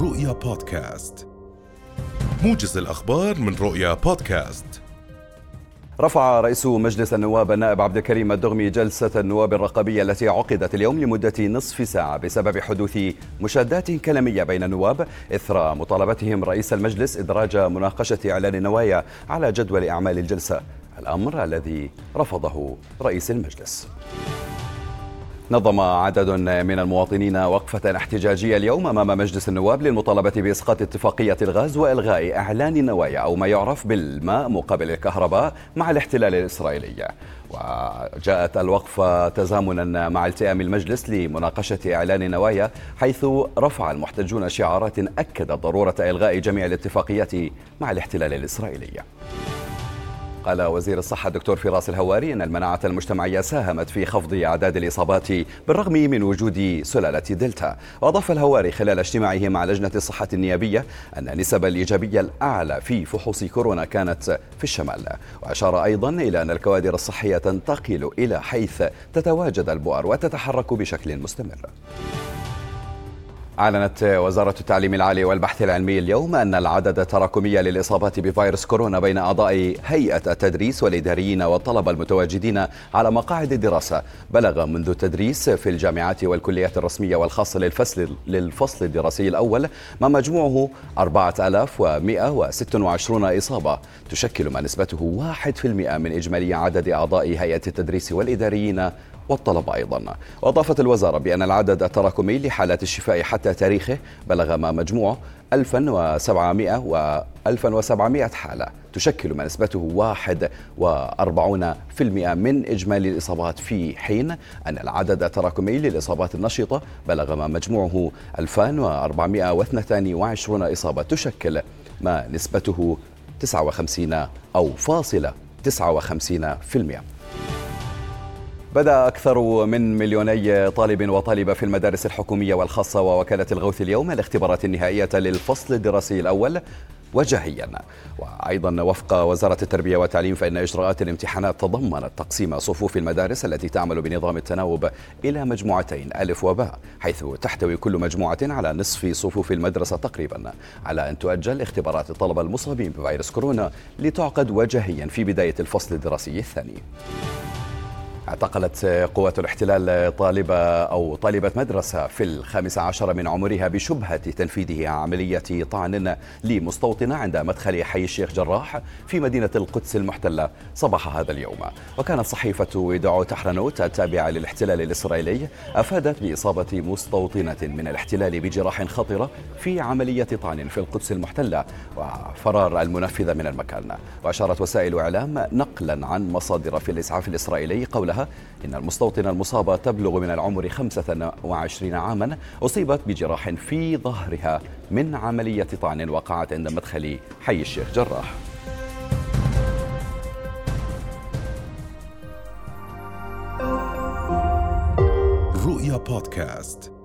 رؤيا بودكاست. موجز الأخبار من رؤيا بودكاست. رفع رئيس مجلس النواب النائب عبد الكريم الدغمي جلسة النواب الرقابية التي عقدت اليوم لمدة نصف ساعة بسبب حدوث مشادات كلامية بين النواب إثر مطالبتهم رئيس المجلس إدراج مناقشة إعلان النوايا على جدول أعمال الجلسة. الأمر الذي رفضه رئيس المجلس. نظم عدد من المواطنين وقفة احتجاجية اليوم أمام مجلس النواب للمطالبة بإسقاط اتفاقية الغاز وإلغاء إعلان النوايا أو ما يعرف بالماء مقابل الكهرباء مع الاحتلال الإسرائيلي. وجاءت الوقفة تزامنا مع التئام المجلس لمناقشة إعلان النوايا حيث رفع المحتجون شعارات أكدت ضرورة إلغاء جميع الاتفاقيات مع الاحتلال الإسرائيلي. قال وزير الصحة الدكتور فراس الهواري أن المناعة المجتمعية ساهمت في خفض أعداد الإصابات بالرغم من وجود سلالة دلتا. وأضاف الهواري خلال اجتماعه مع لجنة الصحة النيابية أن نسب الإيجابية الأعلى في فحوص كورونا كانت في الشمال. وأشار أيضا إلى أن الكوادر الصحية تنتقل إلى حيث تتواجد البؤر وتتحرك بشكل مستمر. أعلنت وزارة التعليم العالي والبحث العلمي اليوم أن العدد التراكمي للإصابات بفيروس كورونا بين أعضاء هيئة التدريس والإداريين والطلبة المتواجدين على مقاعد الدراسة بلغ منذ التدريس في الجامعات والكليات الرسمية والخاصة للفصل للفصل الدراسي الأول ما مجموعه 4126 إصابة. تشكل ما نسبته 1% من إجمالي عدد أعضاء هيئة التدريس والإداريين والطلبة أيضا. وأضافت الوزارة بأن العدد التراكمي لحالات الشفاء حتى تاريخه بلغ ما مجموعه 1700 و 1700 حالة. تشكل ما نسبته 41% من إجمالي الإصابات. في حين أن العدد التراكمي للإصابات النشطة بلغ ما مجموعه 2422 إصابة. تشكل ما نسبته 59 أو فاصلة 59% بدأ أكثر من مليوني طالب وطالبة في المدارس الحكومية والخاصة ووكالة الغوث اليوم. الاختبارات النهائية للفصل الدراسي الأول وجهيا. وأيضا وفق وزارة التربية والتعليم فإن إجراءات الامتحانات تضمنت تقسيم صفوف المدارس التي تعمل بنظام التناوب إلى مجموعتين ألف وباء حيث تحتوي كل مجموعة على نصف صفوف المدرسة تقريبا. على أن تؤجل اختبارات الطلبة المصابين بفيروس كورونا لتعقد وجهيا في بداية الفصل الدراسي الثاني. اعتقلت قوات الاحتلال طالبة أو طالبة مدرسة في الخامس عشر من عمرها بشبهة تنفيذه عملية طعن لمستوطنة عند مدخل حي الشيخ جراح في مدينة القدس المحتلة صباح هذا اليوم. وكانت صحيفة وداع تحرنوت التابعة للاحتلال الإسرائيلي أفادت بإصابة مستوطنة من الاحتلال بجراح خطرة في عملية طعن في القدس المحتلة وفرار المنفذ من المكان. وأشارت وسائل إعلام نقلا عن مصادر في الإسعاف الإسرائيلي قولها إن المستوطنة المصابة تبلغ من العمر 25 عاما أصيبت بجراح في ظهرها من عملية طعن وقعت عند مدخل حي الشيخ جراح. رؤيا بودكاست.